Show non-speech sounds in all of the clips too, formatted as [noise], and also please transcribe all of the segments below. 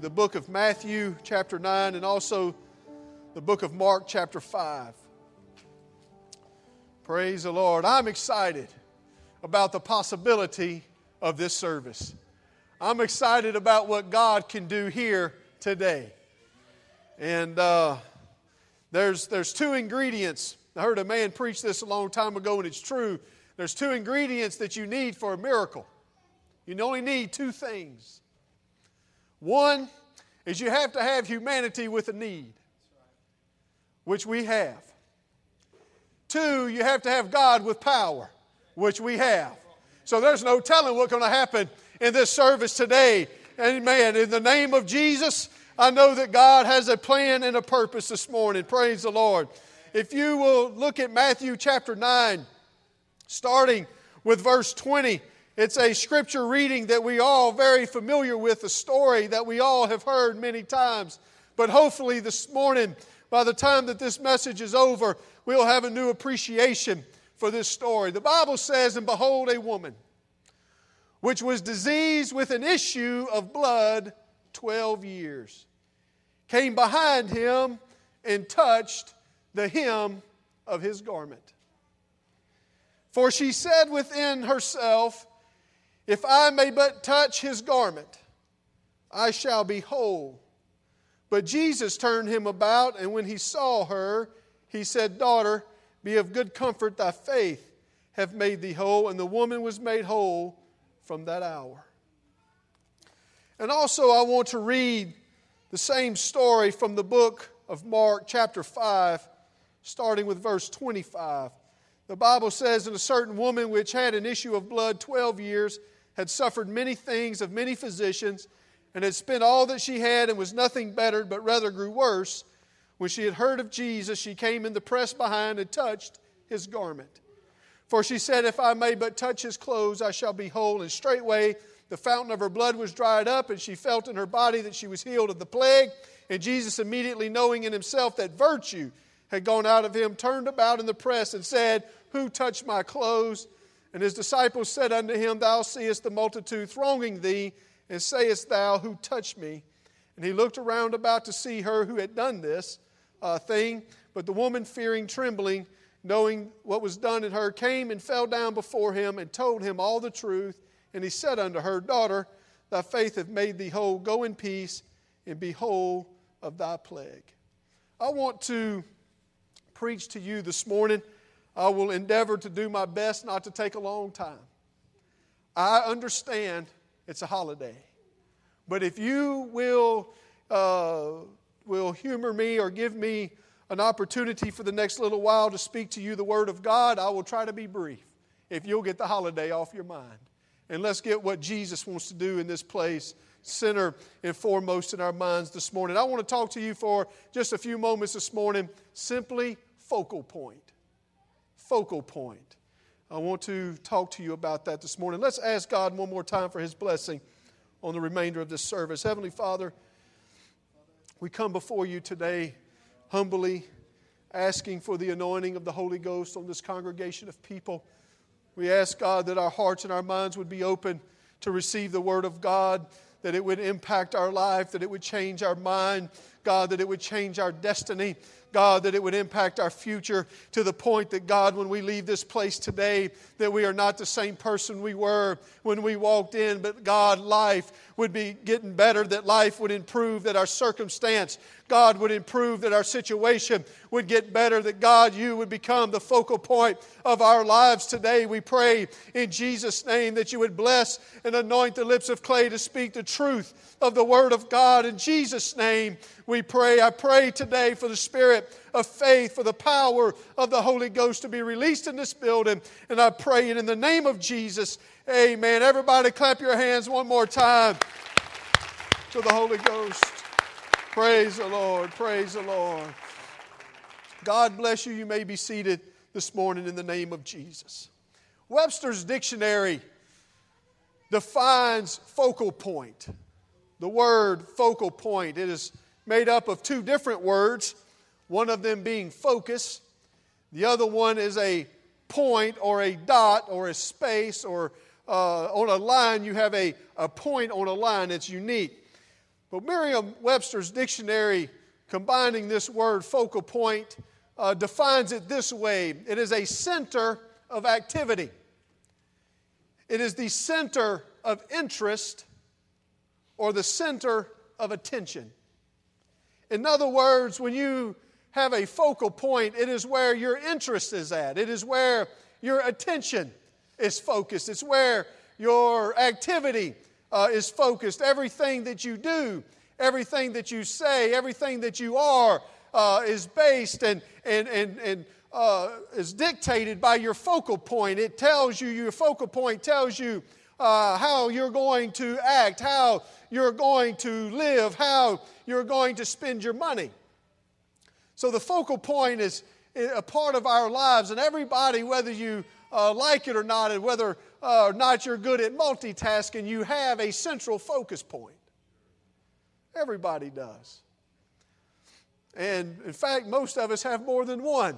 the book of Matthew, chapter 9, and also the book of Mark, chapter 5. Praise the Lord. I'm excited about the possibility of this service. I'm excited about what God can do here today. And uh, there's, there's two ingredients. I heard a man preach this a long time ago, and it's true. There's two ingredients that you need for a miracle. You only need two things. One is you have to have humanity with a need, which we have. Two, you have to have God with power, which we have. So there's no telling what's going to happen in this service today. Amen. In the name of Jesus, I know that God has a plan and a purpose this morning. Praise the Lord. If you will look at Matthew chapter 9, starting with verse 20, it's a scripture reading that we all very familiar with, a story that we all have heard many times. But hopefully this morning, by the time that this message is over, we'll have a new appreciation for this story. The Bible says, And behold, a woman which was diseased with an issue of blood 12 years, came behind him and touched the hem of his garment. For she said within herself, If I may but touch his garment, I shall be whole. But Jesus turned him about, and when he saw her, he said, Daughter, be of good comfort, thy faith hath made thee whole. And the woman was made whole from that hour. And also, I want to read the same story from the book of Mark, chapter 5, starting with verse 25. The Bible says, And a certain woman which had an issue of blood 12 years had suffered many things of many physicians, and had spent all that she had, and was nothing bettered, but rather grew worse. When she had heard of Jesus, she came in the press behind and touched his garment. For she said, If I may but touch his clothes, I shall be whole. And straightway the fountain of her blood was dried up, and she felt in her body that she was healed of the plague. And Jesus, immediately knowing in himself that virtue had gone out of him, turned about in the press and said, Who touched my clothes? And his disciples said unto him, Thou seest the multitude thronging thee, and sayest thou, Who touched me? And he looked around about to see her who had done this uh, thing. But the woman, fearing, trembling, knowing what was done in her, came and fell down before him and told him all the truth. And he said unto her, Daughter, thy faith hath made thee whole. Go in peace and be whole of thy plague. I want to preach to you this morning. I will endeavor to do my best not to take a long time. I understand it's a holiday. But if you will, uh, will humor me or give me an opportunity for the next little while to speak to you the Word of God, I will try to be brief if you'll get the holiday off your mind. And let's get what Jesus wants to do in this place center and foremost in our minds this morning. I want to talk to you for just a few moments this morning, simply focal point. Focal point. I want to talk to you about that this morning. Let's ask God one more time for His blessing on the remainder of this service. Heavenly Father, we come before you today humbly asking for the anointing of the Holy Ghost on this congregation of people. We ask God that our hearts and our minds would be open to receive the Word of God, that it would impact our life, that it would change our mind, God, that it would change our destiny. God, that it would impact our future to the point that, God, when we leave this place today, that we are not the same person we were when we walked in, but God, life would be getting better, that life would improve, that our circumstance, God, would improve, that our situation would get better, that God, you would become the focal point of our lives today. We pray in Jesus' name that you would bless and anoint the lips of clay to speak the truth of the Word of God. In Jesus' name, we pray. I pray today for the Spirit of faith, for the power of the Holy Ghost to be released in this building. And I pray it in the name of Jesus. Amen. Everybody, clap your hands one more time to the Holy Ghost. Praise the Lord. Praise the Lord. God bless you. You may be seated this morning in the name of Jesus. Webster's dictionary defines focal point. The word focal point. It is made up of two different words, one of them being focus, the other one is a point or a dot or a space or uh, on a line, you have a, a point on a line that's unique. But Merriam Webster's dictionary, combining this word focal point, uh, defines it this way it is a center of activity, it is the center of interest or the center of attention. In other words, when you have a focal point, it is where your interest is at, it is where your attention is focused, it's where your activity uh, is focused. Everything that you do, everything that you say, everything that you are uh, is based and, and, and, and uh, is dictated by your focal point. It tells you, your focal point tells you uh, how you're going to act, how you're going to live, how you're going to spend your money. So the focal point is a part of our lives, and everybody, whether you uh, like it or not, and whether uh, or not you're good at multitasking, you have a central focus point. Everybody does. And in fact, most of us have more than one.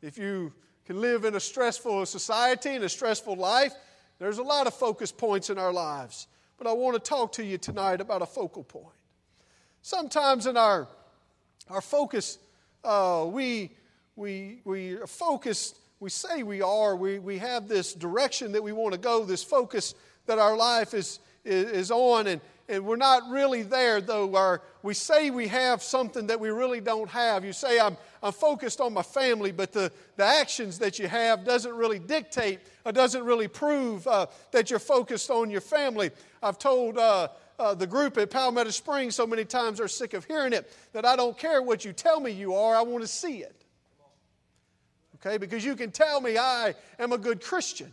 If you can live in a stressful society and a stressful life, there's a lot of focus points in our lives. But I want to talk to you tonight about a focal point. Sometimes in our, our focus, uh, we, we, we are focused we say we are. We, we have this direction that we want to go, this focus that our life is, is, is on, and, and we're not really there, though. Our, we say we have something that we really don't have. You say, I'm, I'm focused on my family, but the, the actions that you have doesn't really dictate or doesn't really prove uh, that you're focused on your family. I've told uh, uh, the group at Palmetto Springs so many times they're sick of hearing it that I don't care what you tell me you are, I want to see it okay? Because you can tell me I am a good Christian,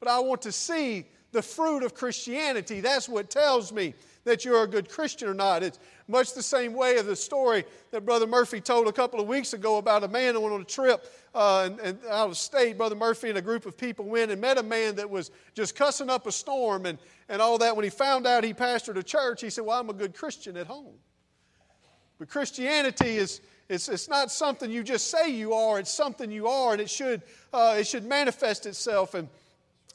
but I want to see the fruit of Christianity. That's what tells me that you're a good Christian or not. It's much the same way of the story that Brother Murphy told a couple of weeks ago about a man who went on a trip uh, and, and out of state. Brother Murphy and a group of people went and met a man that was just cussing up a storm and, and all that. When he found out he pastored a church, he said, Well, I'm a good Christian at home. But Christianity is, it's, it's not something you just say you are, it's something you are, and it should, uh, it should manifest itself. And,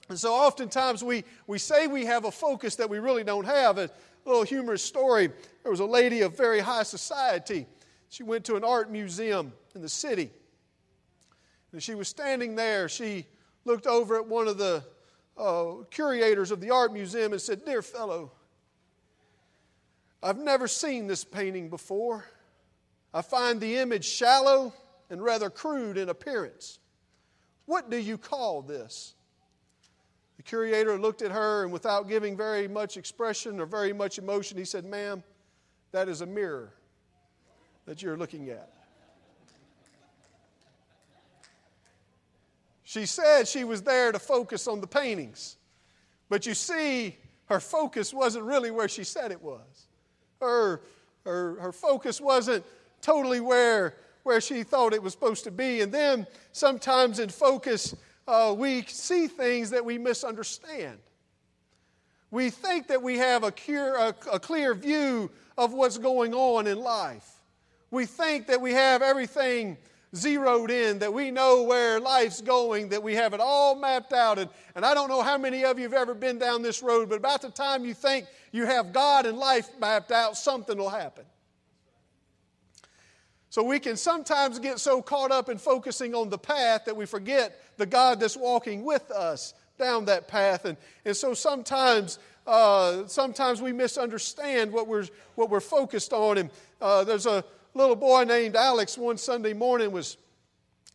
and so oftentimes we, we say we have a focus that we really don't have. A little humorous story there was a lady of very high society. She went to an art museum in the city. And she was standing there. She looked over at one of the uh, curators of the art museum and said, Dear fellow, I've never seen this painting before. I find the image shallow and rather crude in appearance. What do you call this? The curator looked at her and, without giving very much expression or very much emotion, he said, Ma'am, that is a mirror that you're looking at. She said she was there to focus on the paintings, but you see, her focus wasn't really where she said it was. Her, her, her focus wasn't totally where, where she thought it was supposed to be. And then sometimes in focus, uh, we see things that we misunderstand. We think that we have a, cure, a, a clear view of what's going on in life. We think that we have everything zeroed in, that we know where life's going, that we have it all mapped out. And, and I don't know how many of you have ever been down this road, but about the time you think you have God and life mapped out, something will happen. So we can sometimes get so caught up in focusing on the path that we forget the God that's walking with us down that path. And, and so sometimes, uh, sometimes we misunderstand what we're, what we're focused on. And uh, there's a little boy named Alex one Sunday morning was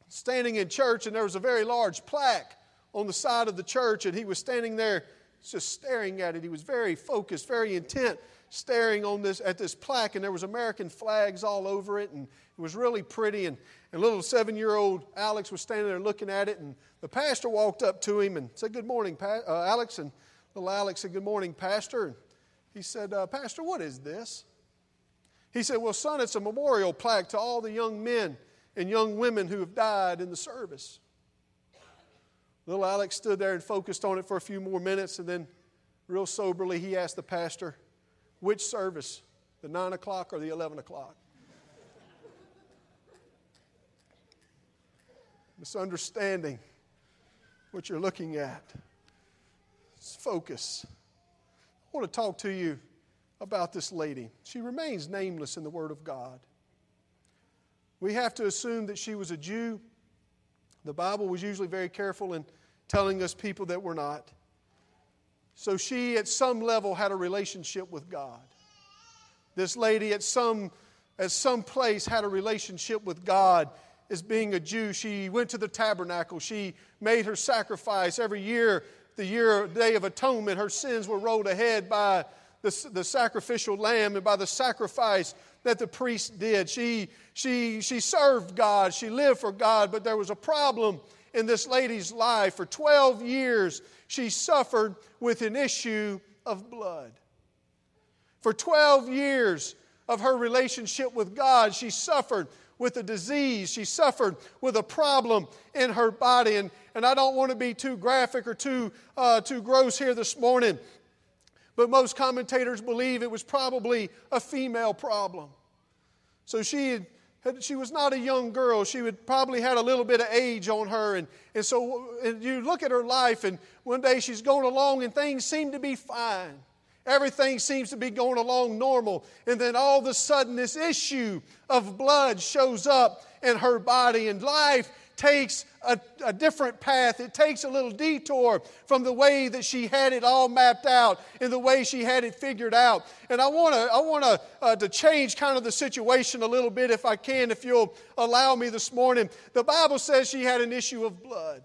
standing in church and there was a very large plaque on the side of the church and he was standing there just staring at it. He was very focused, very intent staring on this at this plaque, and there was American flags all over it, and it was really pretty. And, and little seven-year-old Alex was standing there looking at it, and the pastor walked up to him and said, "Good morning, pa- uh, Alex." And little Alex said, "Good morning, Pastor." And he said, uh, "Pastor, what is this?" He said, "Well, son, it's a memorial plaque to all the young men and young women who have died in the service." Little Alex stood there and focused on it for a few more minutes, and then, real soberly, he asked the pastor, which service, the 9 o'clock or the 11 o'clock? [laughs] Misunderstanding what you're looking at. It's focus. I want to talk to you about this lady. She remains nameless in the Word of God. We have to assume that she was a Jew. The Bible was usually very careful in telling us people that were not. So she, at some level, had a relationship with God. This lady, at some, at some place, had a relationship with God as being a Jew. She went to the tabernacle. She made her sacrifice every year, the year, Day of Atonement. Her sins were rolled ahead by the, the sacrificial lamb and by the sacrifice that the priest did. She, she, she served God, she lived for God, but there was a problem in this lady's life. For 12 years, she suffered with an issue of blood. For 12 years of her relationship with God, she suffered with a disease. She suffered with a problem in her body. And, and I don't want to be too graphic or too, uh, too gross here this morning, but most commentators believe it was probably a female problem. So she had, had, she was not a young girl. She would probably had a little bit of age on her. And, and so and you look at her life, and one day she's going along, and things seem to be fine. Everything seems to be going along normal. And then all of a sudden, this issue of blood shows up in her body, and life takes a, a, different path. It takes a little detour from the way that she had it all mapped out and the way she had it figured out. And I want to I want uh, to change kind of the situation a little bit, if I can, if you'll allow me this morning. The Bible says she had an issue of blood.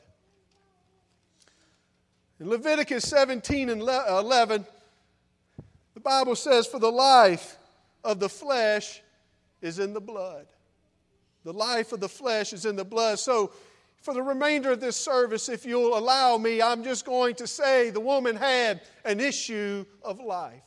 In Leviticus 17 and 11, the Bible says, "For the life of the flesh is in the blood." The life of the flesh is in the blood. So, for the remainder of this service, if you'll allow me, I'm just going to say the woman had an issue of life.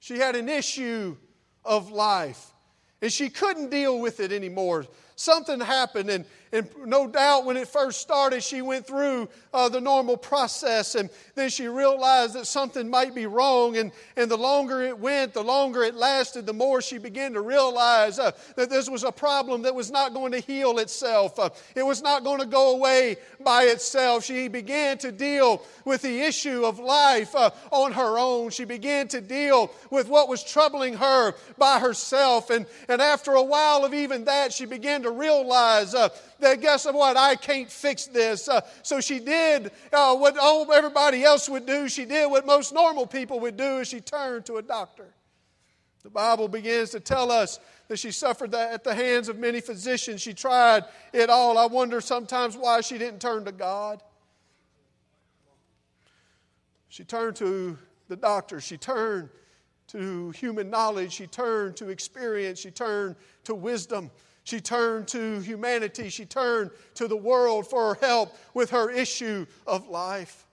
She had an issue of life, and she couldn't deal with it anymore. Something happened, and, and no doubt when it first started, she went through uh, the normal process, and then she realized that something might be wrong. And, and the longer it went, the longer it lasted, the more she began to realize uh, that this was a problem that was not going to heal itself. Uh, it was not going to go away by itself. She began to deal with the issue of life uh, on her own. She began to deal with what was troubling her by herself. And, and after a while of even that, she began to realize uh, that guess what? I can't fix this. Uh, so she did uh, what everybody else would do. She did what most normal people would do is she turned to a doctor. The Bible begins to tell us that she suffered at the hands of many physicians. She tried it all. I wonder sometimes why she didn't turn to God. She turned to the doctor. She turned to human knowledge. She turned to experience. She turned to wisdom. She turned to humanity. She turned to the world for help with her issue of life.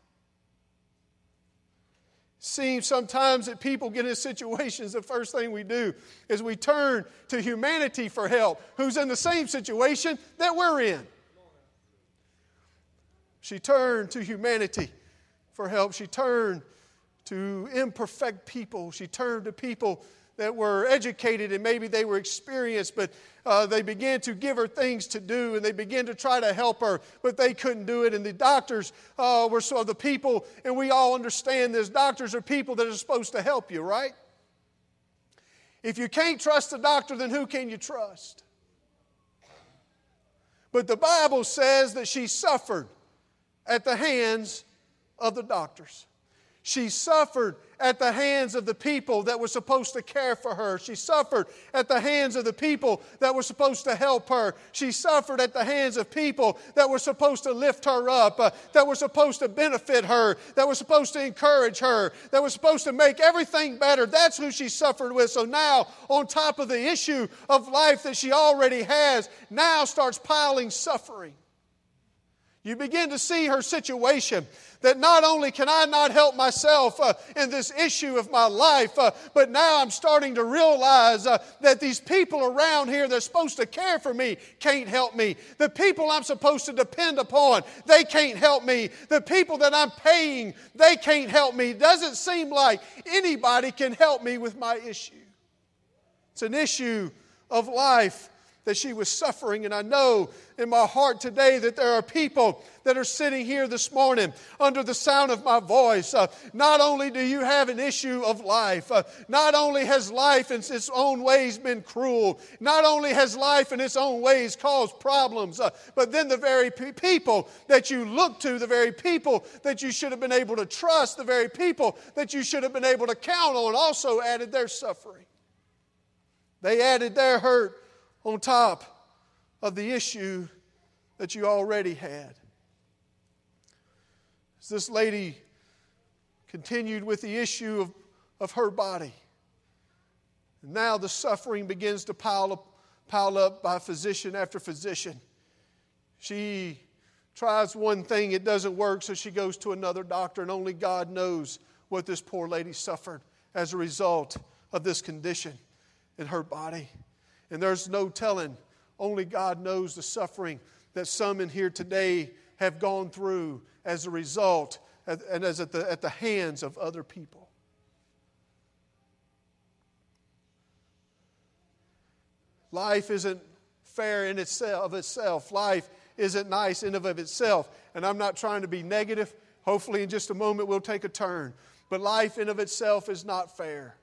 Seems sometimes that people get in situations, the first thing we do is we turn to humanity for help, who's in the same situation that we're in. She turned to humanity for help. She turned to imperfect people. She turned to people that were educated and maybe they were experienced, but uh, they began to give her things to do and they began to try to help her, but they couldn't do it. And the doctors uh, were of the people, and we all understand this doctors are people that are supposed to help you, right? If you can't trust the doctor, then who can you trust? But the Bible says that she suffered at the hands of the doctors. She suffered at the hands of the people that were supposed to care for her. She suffered at the hands of the people that were supposed to help her. She suffered at the hands of people that were supposed to lift her up, uh, that were supposed to benefit her, that were supposed to encourage her, that were supposed to make everything better. That's who she suffered with. So now, on top of the issue of life that she already has, now starts piling suffering. You begin to see her situation that not only can I not help myself uh, in this issue of my life, uh, but now I'm starting to realize uh, that these people around here that's supposed to care for me can't help me. The people I'm supposed to depend upon, they can't help me. The people that I'm paying, they can't help me. Doesn't seem like anybody can help me with my issue. It's an issue of life that she was suffering. And I know in my heart today that there are people that are sitting here this morning under the sound of my voice. Uh, not only do you have an issue of life, uh, not only has life in its own ways been cruel, not only has life in its own ways caused problems, uh, but then the very pe- people that you look to, the very people that you should have been able to trust, the very people that you should have been able to count on also added their suffering. They added their hurt on top of the issue that you already had. As this lady continued with the issue of, of her body, and now the suffering begins to pile up, pile up by physician after physician. She tries one thing, it doesn't work, so she goes to another doctor, and only God knows what this poor lady suffered as a result of this condition in her body. And there's no telling, only God knows the suffering that some in here today have gone through as a result and as at the, at the hands of other people. Life isn't fair in itself of itself. Life isn't nice in of itself. And I'm not trying to be negative. Hopefully, in just a moment, we'll take a turn. But life in of itself is not fair.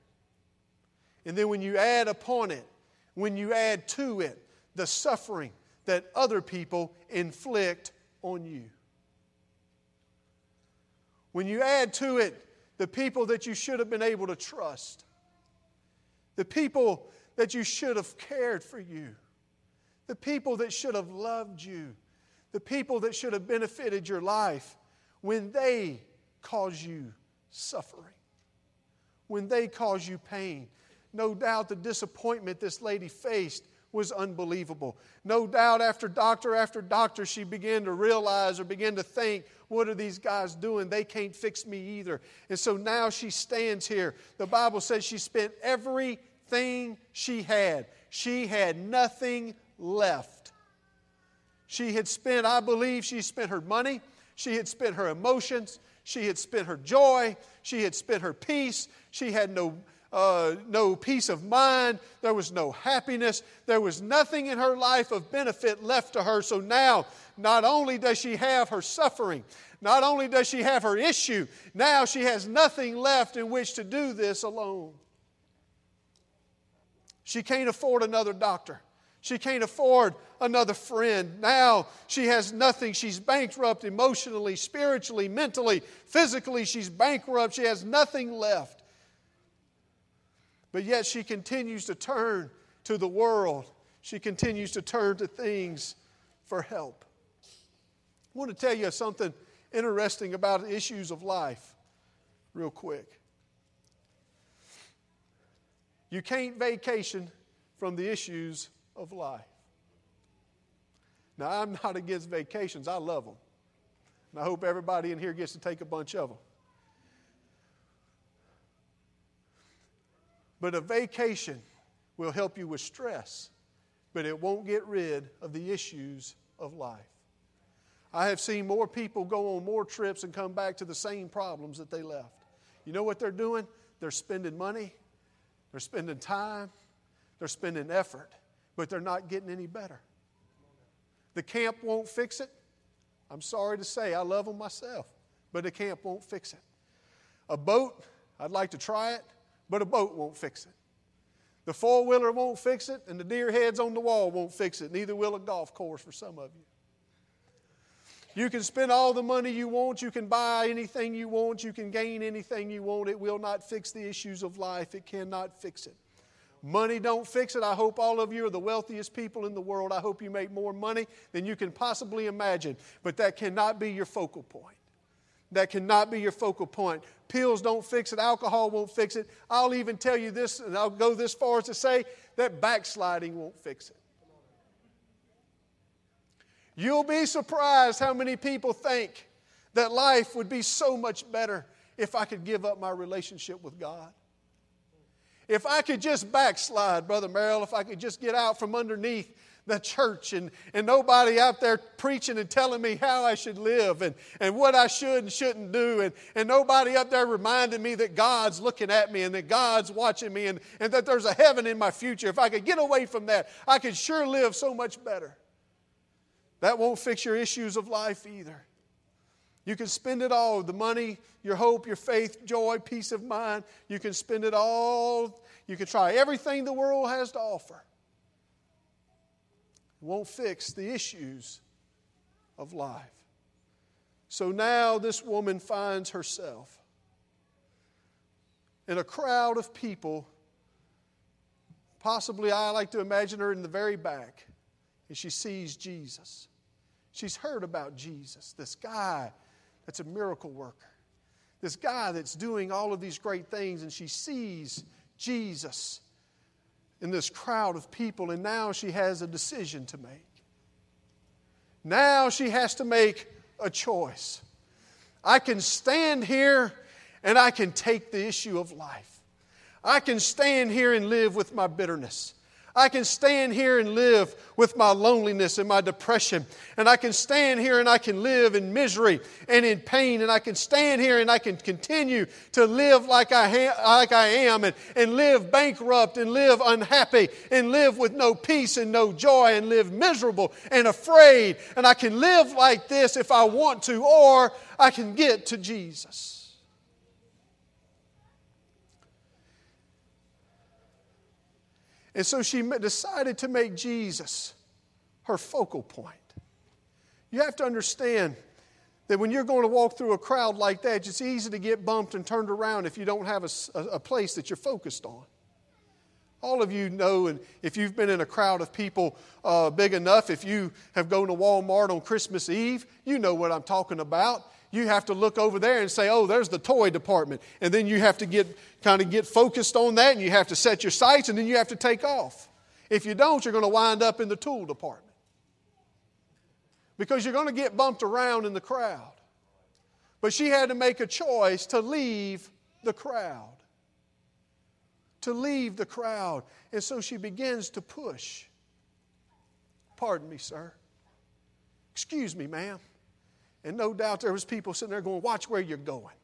And then when you add upon it when you add to it the suffering that other people inflict on you. When you add to it the people that you should have been able to trust, the people that you should have cared for you, the people that should have loved you, the people that should have benefited your life, when they cause you suffering, when they cause you pain, no doubt the disappointment this lady faced was unbelievable. No doubt after doctor after doctor, she began to realize or began to think, what are these guys doing? They can't fix me either. And so now she stands here. The Bible says she spent everything she had, she had nothing left. She had spent, I believe, she spent her money, she had spent her emotions, she had spent her joy, she had spent her peace, she had no uh, no peace of mind. There was no happiness. There was nothing in her life of benefit left to her. So now, not only does she have her suffering, not only does she have her issue, now she has nothing left in which to do this alone. She can't afford another doctor. She can't afford another friend. Now she has nothing. She's bankrupt emotionally, spiritually, mentally, physically. She's bankrupt. She has nothing left. But yet she continues to turn to the world. She continues to turn to things for help. I want to tell you something interesting about issues of life, real quick. You can't vacation from the issues of life. Now, I'm not against vacations, I love them. And I hope everybody in here gets to take a bunch of them. But a vacation will help you with stress, but it won't get rid of the issues of life. I have seen more people go on more trips and come back to the same problems that they left. You know what they're doing? They're spending money, they're spending time, they're spending effort, but they're not getting any better. The camp won't fix it. I'm sorry to say, I love them myself, but the camp won't fix it. A boat, I'd like to try it but a boat won't fix it. The four wheeler won't fix it, and the deer heads on the wall won't fix it. Neither will a golf course for some of you. You can spend all the money you want, you can buy anything you want, you can gain anything you want. It will not fix the issues of life. It cannot fix it. Money don't fix it. I hope all of you are the wealthiest people in the world. I hope you make more money than you can possibly imagine, but that cannot be your focal point. That cannot be your focal point. Pills don't fix it, alcohol won't fix it. I'll even tell you this, and I'll go this far as to say that backsliding won't fix it. You'll be surprised how many people think that life would be so much better if I could give up my relationship with God. If I could just backslide, Brother Merrill, if I could just get out from underneath the church and, and nobody out there preaching and telling me how I should live and, and what I should and shouldn't do. And, and nobody up there reminding me that God's looking at me and that God's watching me and, and that there's a heaven in my future. If I could get away from that, I could sure live so much better. That won't fix your issues of life either. You can spend it all the money, your hope, your faith, joy, peace of mind. You can spend it all. You can try everything the world has to offer. Won't fix the issues of life. So now this woman finds herself in a crowd of people. Possibly, I like to imagine her in the very back, and she sees Jesus. She's heard about Jesus, this guy that's a miracle worker, this guy that's doing all of these great things, and she sees Jesus in this crowd of people, and now she has a decision to make. Now she has to make a choice. I can stand here and I can take the issue of life. I can stand here and live with my bitterness. I can stand here and live with my loneliness and my depression. And I can stand here and I can live in misery and in pain. And I can stand here and I can continue to live like I, ha- like I am and, and live bankrupt and live unhappy and live with no peace and no joy and live miserable and afraid. And I can live like this if I want to, or I can get to Jesus. And so she decided to make Jesus her focal point. You have to understand that when you're going to walk through a crowd like that, it's easy to get bumped and turned around if you don't have a, a place that you're focused on. All of you know, and if you've been in a crowd of people uh, big enough, if you have gone to Walmart on Christmas Eve, you know what I'm talking about you have to look over there and say, oh, there's the toy department. And then you have to get kind of get focused on that and you have to set your sights and then you have to take off. If you don't, you're going to wind up in the tool department. Because you're going to get bumped around in the crowd. But she had to make a choice to leave the crowd. To leave the crowd. And so she begins to push. Pardon me, sir. Excuse me, ma'am. And no doubt there was people sitting there going, watch where you're going.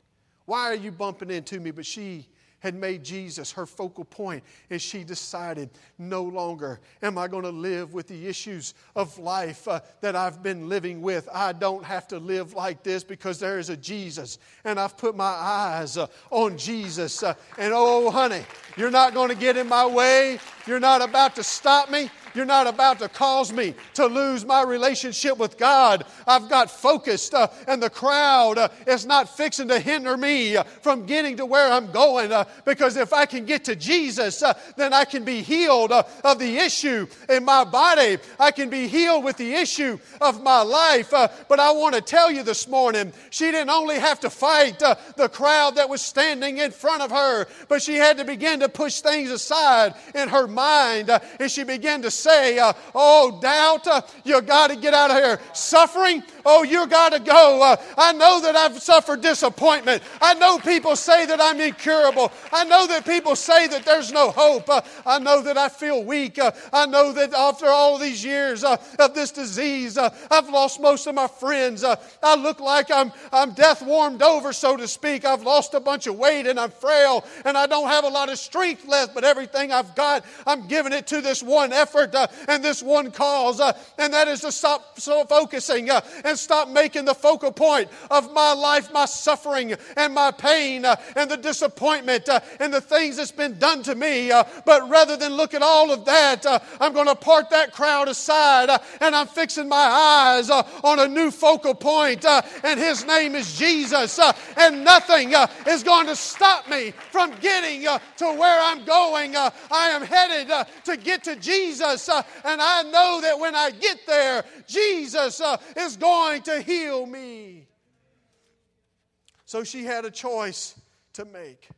Why are you bumping into me? But she had made Jesus her focal point, and she decided no longer am I going to live with the issues of life uh, that I've been living with. I don't have to live like this because there is a Jesus, and I've put my eyes uh, on Jesus. Uh, and oh, honey, you're not going to get in my way. You're not about to stop me. You're not about to cause me to lose my relationship with God. I've got focused, uh, and the crowd uh, is not fixing to hinder me uh, from getting to where I'm going. Uh, because if I can get to Jesus, uh, then I can be healed uh, of the issue in my body. I can be healed with the issue of my life. but I want to tell you this morning, she didn't only have to fight the crowd that was standing in front of her, but she had to begin to push things aside in her mind, and she began to say, uh, Oh, doubt, uh, you got to get out of here. Suffering, oh, you got to go. Uh, I know that I've suffered disappointment. I know people say that I'm incurable. I know that people say that there's no hope. Uh, I know that I feel weak. Uh, I know that after all these years uh, of this disease, I've lost most of my friends. I look like I'm, I'm death warmed over, so to speak. I've lost a bunch of weight and I'm frail and I don't have a lot of strength left, but everything I've got, I'm giving it to this one effort uh, and this one cause, uh, and that is to stop so focusing uh, stop making the focal point of my life, my suffering, and my pain, uh, and the disappointment, uh, and the things that's been done to me. Uh, but rather than look at all of that, uh, I'm going to part that crowd aside, uh, and I'm fixing my eyes uh, on a new focal point, and His name is Jesus. and nothing is going to stop me from getting to where I'm going. I am headed to get to Jesus and I know that when I get there, Jesus is going to heal me. So she had a choice to make.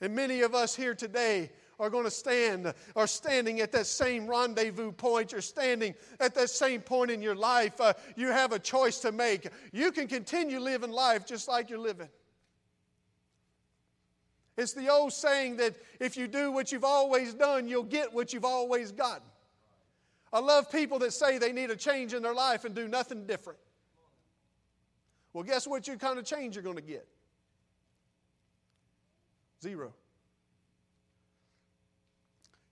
And many of us here today are going to stand, are standing at that same rendezvous point. You're standing at that same point in your life. Uh, you have a choice to make. You can continue living life just like you're living. It's the old saying that if you do what you've always done, you'll get what you've always gotten. I love people that say they need a change in their life and do nothing different. Well, guess what you kind of change you're going to get? Zero.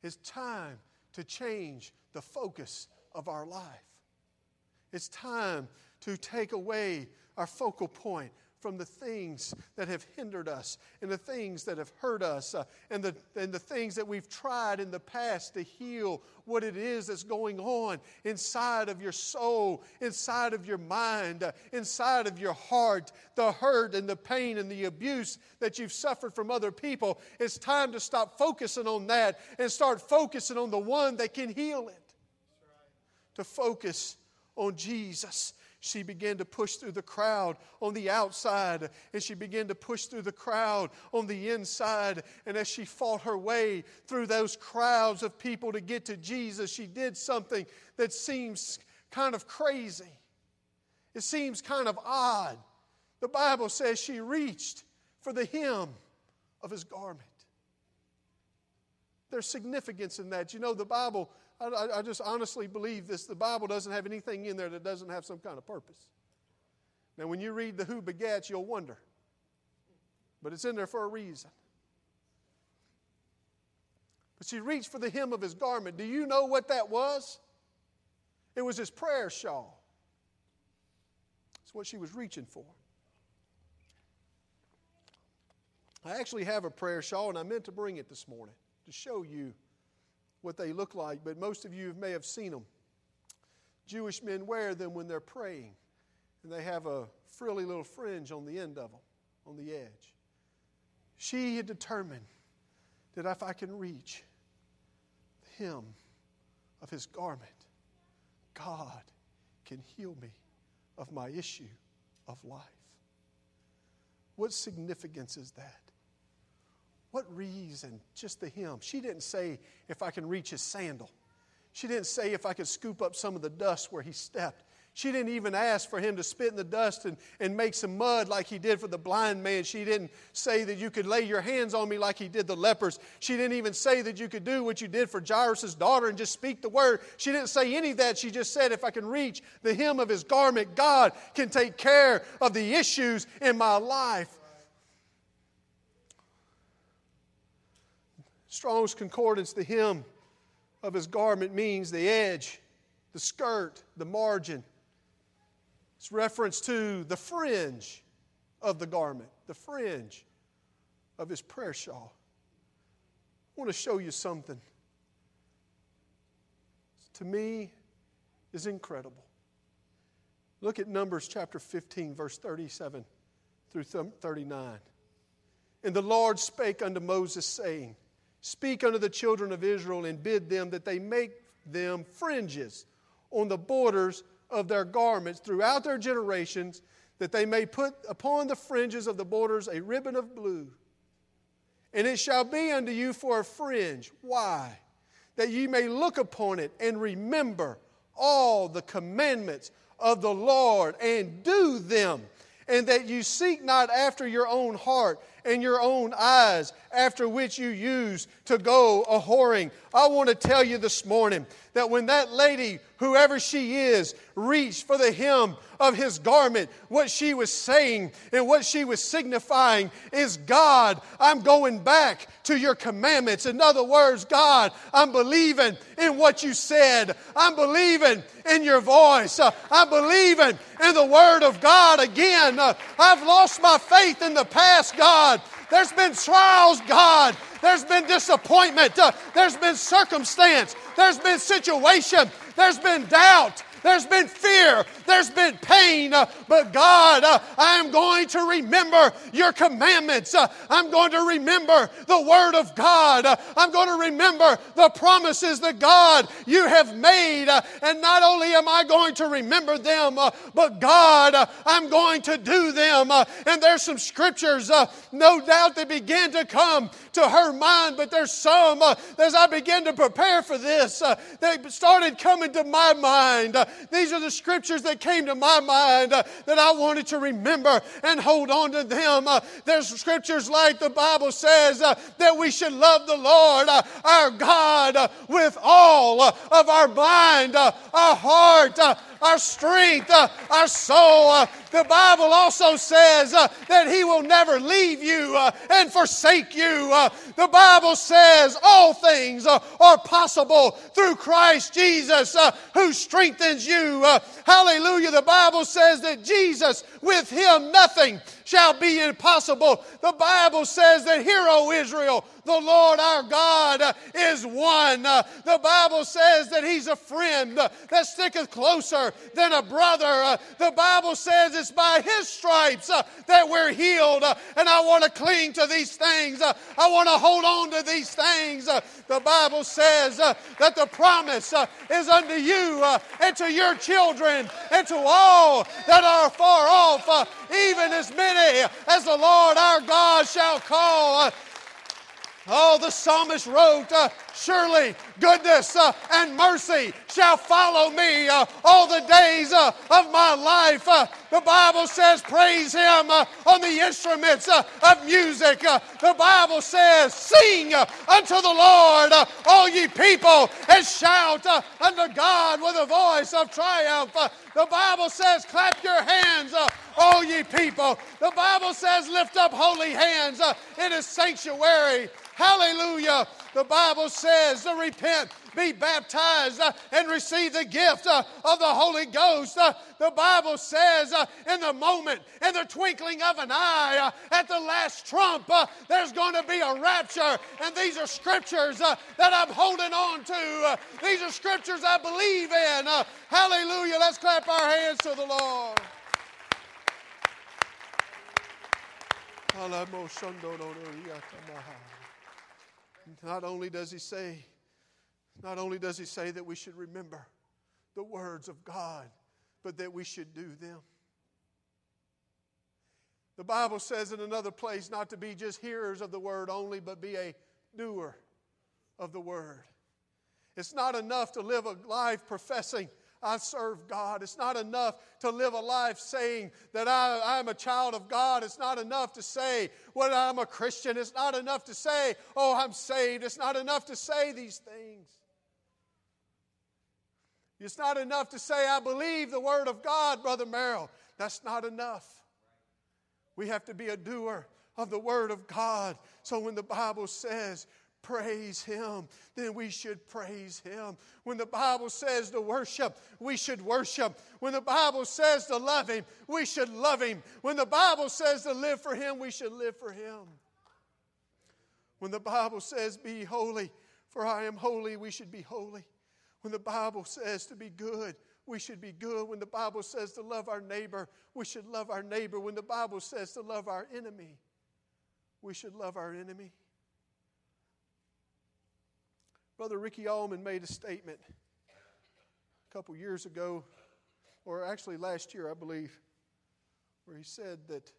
It's time to change the focus of our life. It's time to take away our focal point from the things that have hindered us and the things that have hurt us uh, and, the, and the things that we've tried in the past to heal what it is that's going on inside of your soul, inside of your mind, uh, inside of your heart, the hurt and the pain and the abuse that you've suffered from other people. It's time to stop focusing on that and start focusing on the one that can heal it. To focus on Jesus she began to push through the crowd on the outside, and she began to push through the crowd on the inside. And as she fought her way through those crowds of people to get to Jesus, she did something that seems kind of crazy. It seems kind of odd. The Bible says she reached for the hem of his garment. There's significance in that. You know, the Bible I, I just honestly believe this. The Bible doesn't have anything in there that doesn't have some kind of purpose. Now, when you read the who begats, you'll wonder. But it's in there for a reason. But she reached for the hem of his garment. Do you know what that was? It was his prayer shawl. That's what she was reaching for. I actually have a prayer shawl, and I meant to bring it this morning to show you what they look like, but most of you may have seen them. Jewish men wear them when they're praying, and they have a frilly little fringe on the end of them, on the edge. She had determined that if I can reach the hem of his garment, God can heal me of my issue of life. What significance is that? What reason? Just the hem. She didn't say, if I can reach his sandal. She didn't say, if I could scoop up some of the dust where he stepped. She didn't even ask for him to spit in the dust and, and make some mud like he did for the blind man. She didn't say that you could lay your hands on me like he did the lepers. She didn't even say that you could do what you did for Jairus' daughter and just speak the word. She didn't say any of that. She just said, if I can reach the hem of his garment, God can take care of the issues in my life. Strong's Concordance, the hem of his garment means the edge, the skirt, the margin. It's reference to the fringe of the garment, the fringe of his prayer shawl. I want to show you something. To me, is incredible. Look at Numbers chapter 15, verse 37 through 39. And the Lord spake unto Moses, saying, Speak unto the children of Israel and bid them that they make them fringes on the borders of their garments throughout their generations, that they may put upon the fringes of the borders a ribbon of blue. And it shall be unto you for a fringe. Why? That ye may look upon it and remember all the commandments of the Lord and do them, and that you seek not after your own heart and your own eyes, after which you use to go a whoring. I want to tell you this morning that when that lady, whoever she is, reached for the hem of his garment, what she was saying and what she was signifying is God, I'm going back to your commandments. In other words, God, I'm believing in what you said. I'm believing in your voice. I'm believing in the word of God again. I've lost my faith in the past, God. There's been trials, God. There's been disappointment. Uh, there's been circumstance. There's been situation. There's been doubt. There's been fear. There's been pain. Uh, but God, uh, I am going to remember your commandments. Uh, I'm going to remember the word of God. Uh, I'm going to remember the promises that God you have made. Uh, and not only am I going to remember them, uh, but God, I'm going to do them. and there's some scriptures, no doubt, that begin to come to her mind, but there's some, as I began to prepare for this, they started coming to my mind. These are the scriptures that came to my mind uh, that I wanted to remember and hold on to them. Uh, there's scriptures like the Bible says uh, that we should love the Lord uh, our God uh, with all uh, of our mind, our heart, our strength, our soul. the Bible also says that He will never leave you and forsake you. the Bible says all things are possible through Christ Jesus who strengthens you. Uh, hallelujah. The Bible says that Jesus, with Him, nothing shall be impossible. The Bible says that, Hear, O Israel, the Lord our God is one. The Bible says that He's a friend that sticketh closer than a brother. The Bible says it's by His stripes that we're healed. And I want to cling to these things. I want to hold on to these things. The Bible says that the promise is unto you and to your children and to all that are far off, even as many as the Lord our God shall call. Oh, the psalmist wrote, uh, Surely goodness uh, and mercy shall follow me uh, all the days uh, of my life. Uh, the Bible says, Praise him uh, on the instruments of music. the Bible says, Sing unto the Lord, all ye people, and shout unto God with a voice of triumph. the Bible says, Clap your hands, all ye people. The Bible says, Lift up holy hands in his sanctuary. Hallelujah. The Bible says to repent, be baptized, uh, and receive the gift uh, of the Holy Ghost. Uh, the Bible says uh, in the moment, in the twinkling of an eye, uh, at the last trump, uh, there's going to be a rapture. And these are scriptures that I'm holding on to. these are scriptures I believe in. hallelujah. Let's clap our hands to the Lord. Not only does he say, not only does he say that we should remember the words of God, but that we should do them. The Bible says in another place not to be just hearers of the word only, but be a doer of the word. It's not enough to live a life professing I serve God. It's not enough to live a life saying that I, am a child of God. It's not enough to say, well, I'm a Christian. It's not enough to say, oh, I'm saved. It's not enough to say these things. It's not enough to say, I believe the Word of God, Brother Merrill. That's not enough. We have to be a doer of the Word of God. So when the Bible says, praise Him, then we should praise Him. When the Bible says to worship, we should worship. When the Bible says to love Him, we should love Him. When the Bible says to live for Him, we should live for Him. When the Bible says, Be holy, for I am holy, we should be holy. When the Bible says to be good, we should be good. When the Bible says to love our neighbor, we should love our neighbor. When the Bible says to love our enemy, we should love our enemy. Brother Ricky Allman made a statement a couple years ago, or actually last year, I believe, where he said that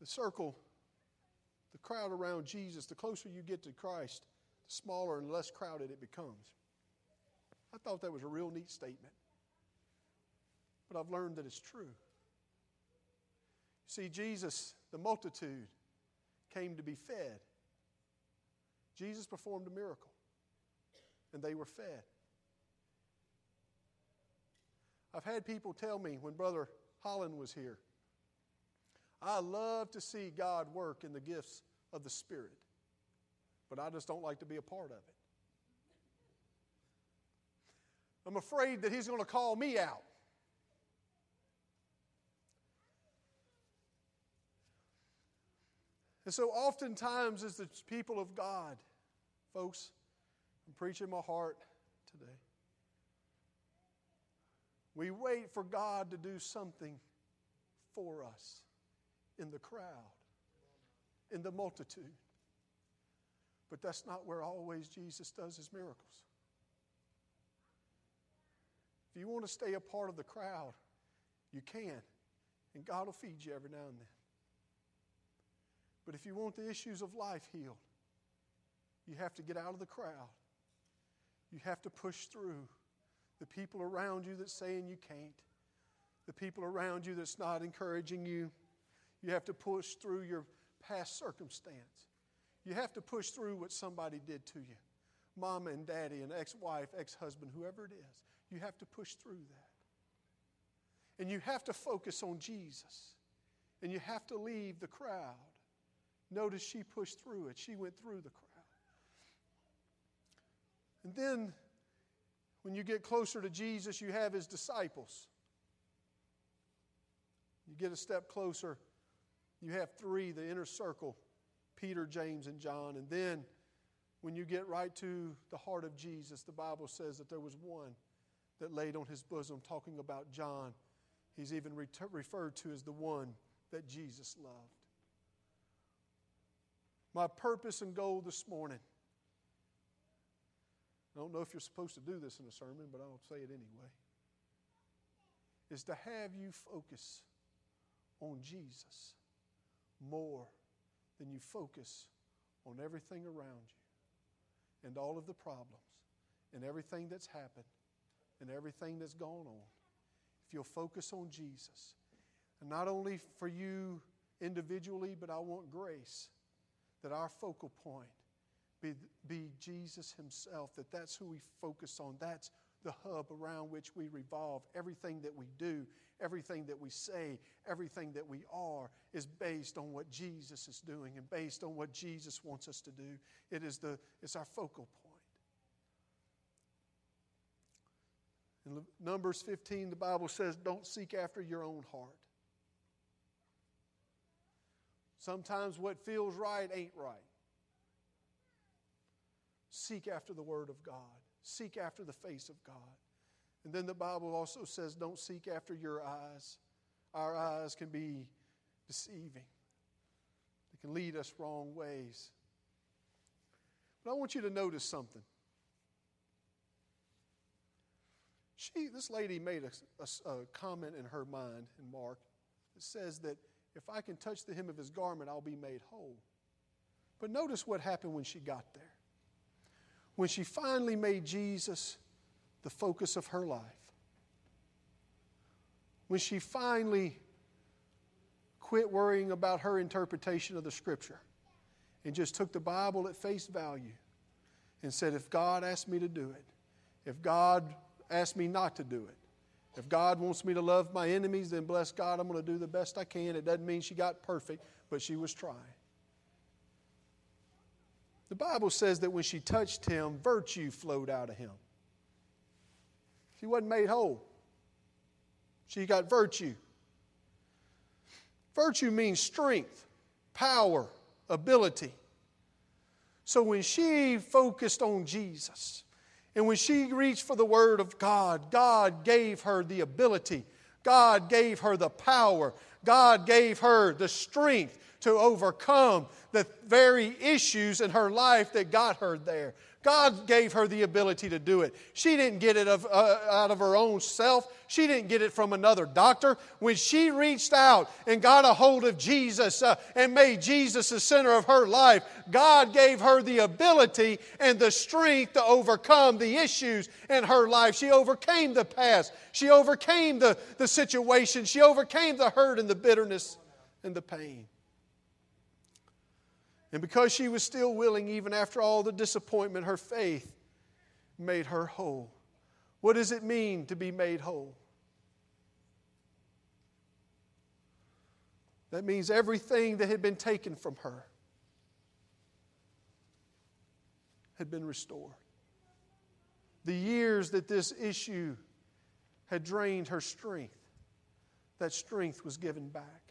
the circle, the crowd around Jesus, the closer you get to Christ, the smaller and less crowded it becomes. I thought that was a real neat statement. But I've learned that it's true. See, Jesus, the multitude, came to be fed. Jesus performed a miracle and they were fed. I've had people tell me when Brother Holland was here, I love to see God work in the gifts of the Spirit, but I just don't like to be a part of it. I'm afraid that He's going to call me out. And so, oftentimes, as the people of God, folks, I'm preaching my heart today. We wait for God to do something for us in the crowd, in the multitude. But that's not where always Jesus does his miracles. If you want to stay a part of the crowd, you can, and God will feed you every now and then. But if you want the issues of life healed, you have to get out of the crowd you have to push through the people around you that's saying you can't, the people around you that's not encouraging you. You have to push through your past circumstance. You have to push through what somebody did to you mama and daddy, an ex wife, ex husband, whoever it is. You have to push through that. And you have to focus on Jesus. And you have to leave the crowd. Notice she pushed through it, she went through the crowd. And then, when you get closer to Jesus, you have his disciples. You get a step closer, you have three, the inner circle Peter, James, and John. And then, when you get right to the heart of Jesus, the Bible says that there was one that laid on his bosom, talking about John. He's even referred to as the one that Jesus loved. My purpose and goal this morning. I don't know if you're supposed to do this in a sermon, but I'll say it anyway. Is to have you focus on Jesus more than you focus on everything around you and all of the problems and everything that's happened and everything that's gone on. If you'll focus on Jesus, and not only for you individually, but I want grace that our focal point be, be Jesus Himself, that that's who we focus on. That's the hub around which we revolve. Everything that we do, everything that we say, everything that we are is based on what Jesus is doing and based on what Jesus wants us to do. It is the, it's our focal point. In Numbers 15, the Bible says, Don't seek after your own heart. Sometimes what feels right ain't right. Seek after the Word of God, seek after the face of God. And then the Bible also says, Don't seek after your eyes. Our eyes can be deceiving, they can lead us wrong ways. But I want you to notice something. She, this lady made a, a, a comment in her mind in Mark that says that if I can touch the hem of his garment, I'll be made whole. But notice what happened when she got there. When she finally made Jesus the focus of her life, when she finally quit worrying about her interpretation of the scripture and just took the Bible at face value and said, If God asked me to do it, if God asked me not to do it. If God wants me to love my enemies, then bless God, I'm going to do the best I can. It doesn't mean she got perfect, but she was trying. The Bible says that when she touched him, virtue flowed out of him. She wasn't made whole, she got virtue. Virtue means strength, power, ability. So when she focused on Jesus, and when she reached for the Word of God, God gave her the ability, God gave her the power, God gave her the strength to overcome the very issues in her life that got her there. God gave her the ability to do it. She didn't get it of, uh, out of her own self. She didn't get it from another doctor. When she reached out and got a hold of Jesus uh, and made Jesus the center of her life, God gave her the ability and the strength to overcome the issues in her life. She overcame the past. She overcame the, the situation. She overcame the hurt and the bitterness and the pain. And because she was still willing, even after all the disappointment, her faith made her whole. What does it mean to be made whole? That means everything that had been taken from her had been restored. The years that this issue had drained her strength, that strength was given back.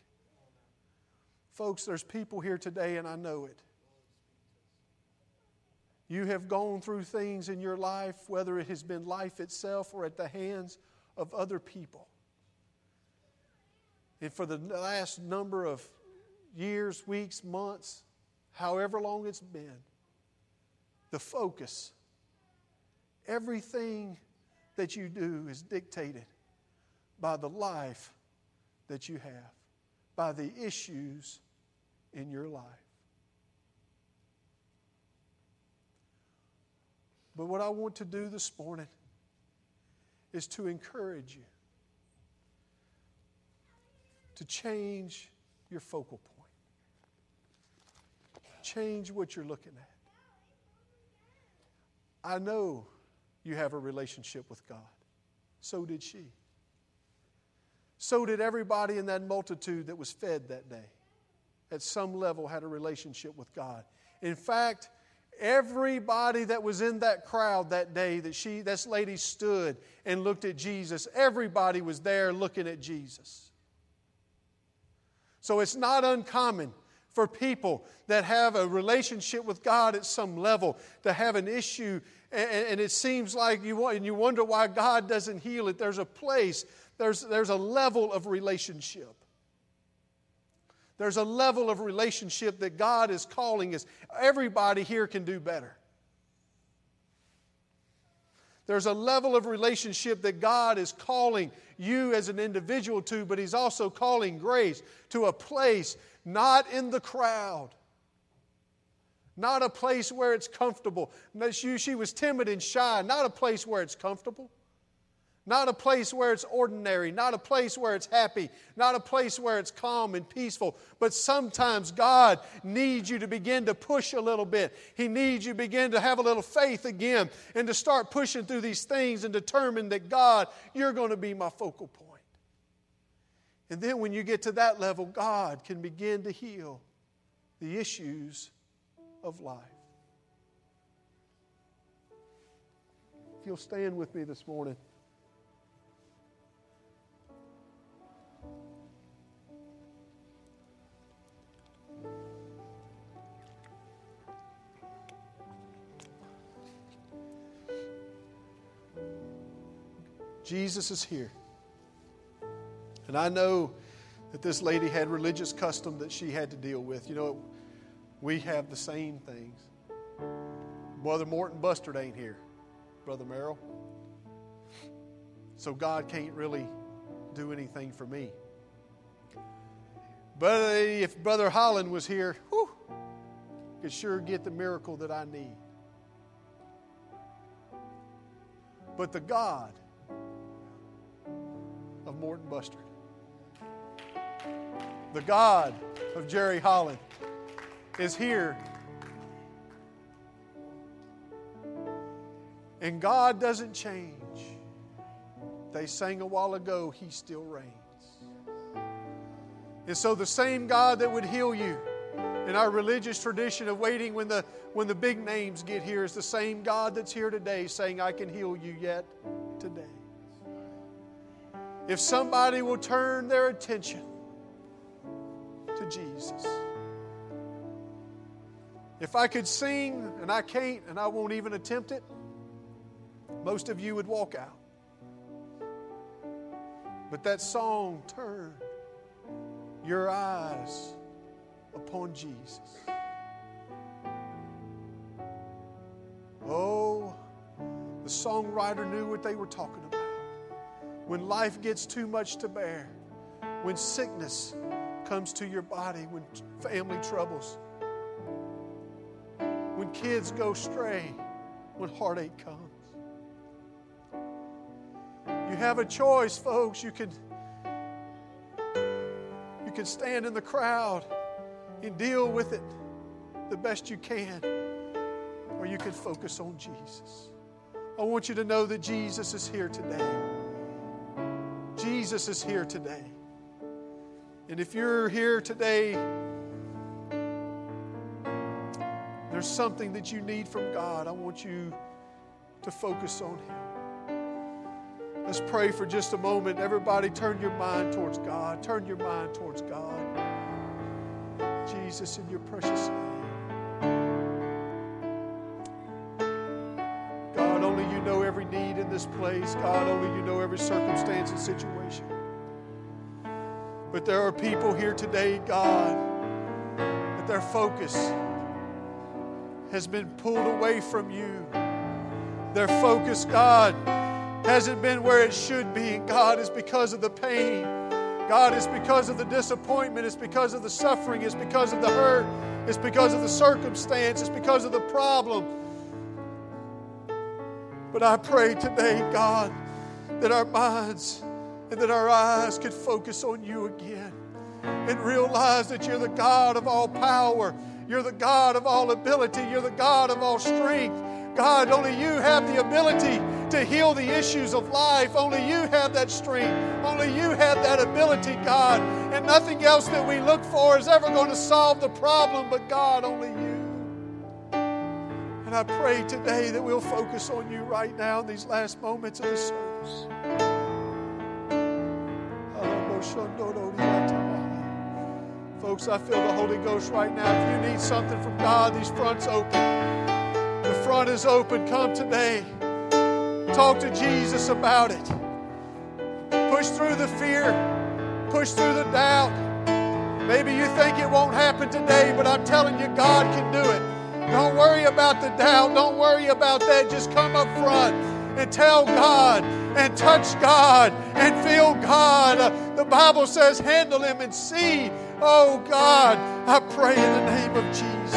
Folks, there's people here today, and I know it. You have gone through things in your life, whether it has been life itself or at the hands of other people. And for the last number of years, weeks, months, however long it's been, the focus, everything that you do is dictated by the life that you have, by the issues in your life. But what I want to do this morning is to encourage you to change your focal point, change what you're looking at. I know you have a relationship with God. So did she. So did everybody in that multitude that was fed that day. At some level, had a relationship with God. In fact, everybody that was in that crowd that day that she, this lady stood and looked at Jesus, everybody was there looking at Jesus. So it's not uncommon for people that have a relationship with God at some level to have an issue and, and it seems like you want, and you wonder why God doesn't heal it. There's a place, there's, there's a level of relationship. There's a level of relationship that God is calling us. Everybody here can do better. There's a level of relationship that God is calling you as an individual to, but He's also calling grace to a place not in the crowd, not a place where it's comfortable. She, she was timid and shy, not a place where it's comfortable. Not a place where it's ordinary, not a place where it's happy, not a place where it's calm and peaceful. But sometimes God needs you to begin to push a little bit. He needs you to begin to have a little faith again and to start pushing through these things and determine that God, you're going to be my focal point. And then when you get to that level, God can begin to heal the issues of life. If you'll stand with me this morning. Jesus is here. And I know that this lady had religious custom that she had to deal with. You know, we have the same things. Brother Morton Bustard ain't here, Brother Merrill. So God can't really do anything for me. But if Brother Holland was here, whew, could sure get the miracle that I need. But the God Morton Bustard, the God of Jerry Holland, is here. And God doesn't change. They sang a while ago, He still reigns. And so, the same God that would heal you in our religious tradition of waiting when the, when the big names get here is the same God that's here today saying, I can heal you yet today. If somebody will turn their attention to Jesus. If I could sing, and I can't, and I won't even attempt it, most of you would walk out. But that song, Turn Your Eyes upon Jesus. Oh, the songwriter knew what they were talking about. When life gets too much to bear, when sickness comes to your body, when family troubles, when kids go stray, when heartache comes. You have a choice, folks. You can, you can stand in the crowd and deal with it the best you can, or you can focus on Jesus. I want you to know that Jesus is here today. Jesus is here today. And if you're here today there's something that you need from God, I want you to focus on Him. Let's pray for just a moment. Everybody, turn your mind towards God. Turn your mind towards God. Jesus, in your precious name. Place. God, only you know every circumstance and situation. But there are people here today, God, that their focus has been pulled away from you. Their focus, God, hasn't been where it should be. God, is because of the pain. God, it's because of the disappointment. It's because of the suffering. It's because of the hurt. It's because of the circumstance. It's because of the problem. But I pray today, God, that our minds and that our eyes could focus on you again and realize that you're the God of all power. You're the God of all ability. You're the God of all strength. God, only you have the ability to heal the issues of life. Only you have that strength. Only you have that ability, God. And nothing else that we look for is ever going to solve the problem, but God, only you. And I pray today that we'll focus on you right now in these last moments of the service. Folks, I feel the Holy Ghost right now. If you need something from God, these fronts open. The front is open. Come today. Talk to Jesus about it. Push through the fear, push through the doubt. Maybe you think it won't happen today, but I'm telling you, God can do it. Don't worry about the doubt. Don't worry about that. Just come up front and tell God and touch God and feel God. Uh, the Bible says, handle Him and see. Oh God, I pray in the name of Jesus.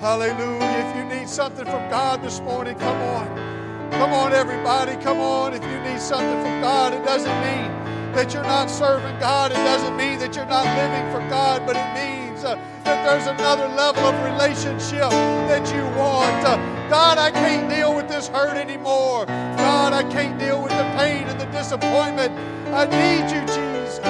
Hallelujah. If you need something from God this morning, come on. Come on, everybody. Come on. If you need something from God, it doesn't mean that you're not serving God. It doesn't mean that you're not living for God, but it means uh, that there's another level of relationship that you want. Uh, God, I can't deal with this hurt anymore. God, I can't deal with the pain and the disappointment. I need you, Jesus.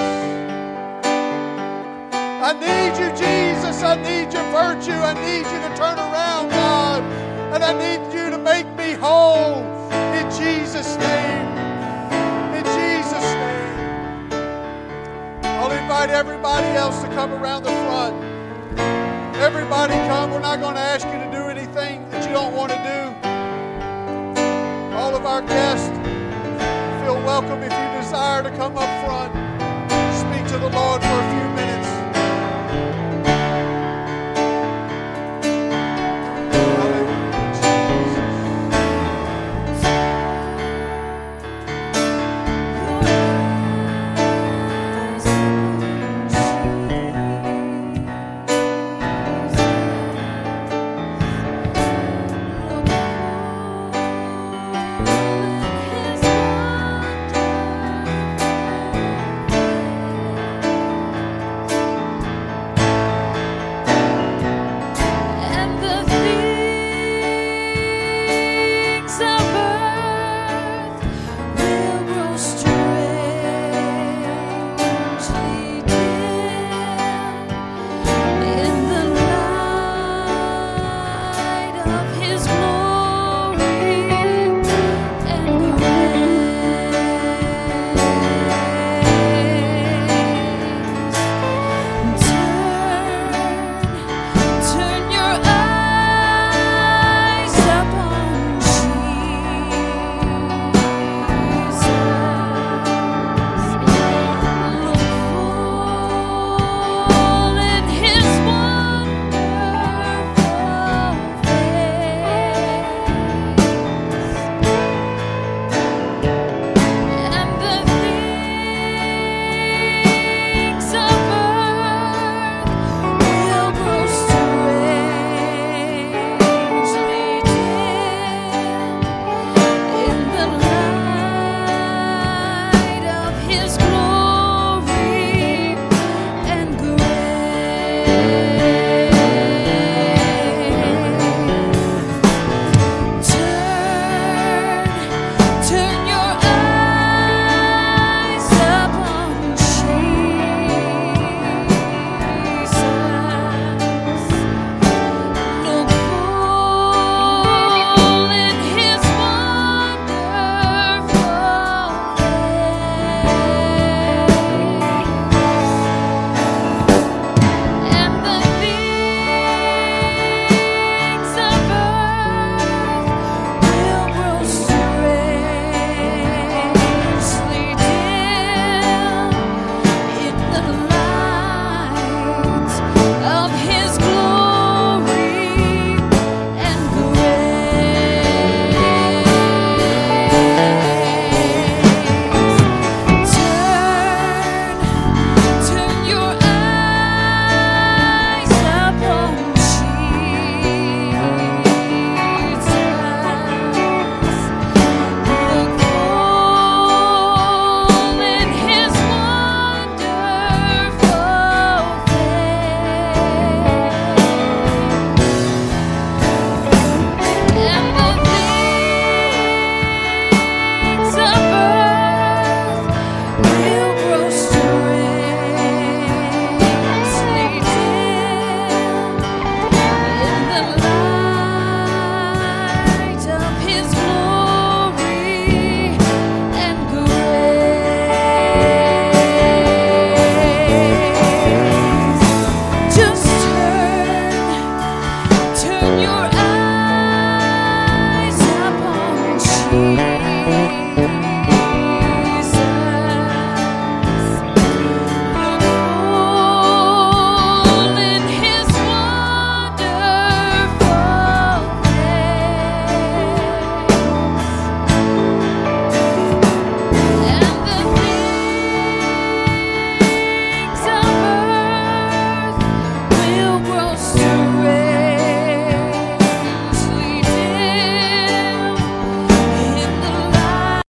I need you, Jesus. I need your virtue. I need you to turn around, God. And I need you to make me whole in Jesus' name. I'll invite everybody else to come around the front. Everybody come. We're not going to ask you to do anything that you don't want to do. All of our guests feel welcome if you desire to come up front, speak to the Lord for a few minutes.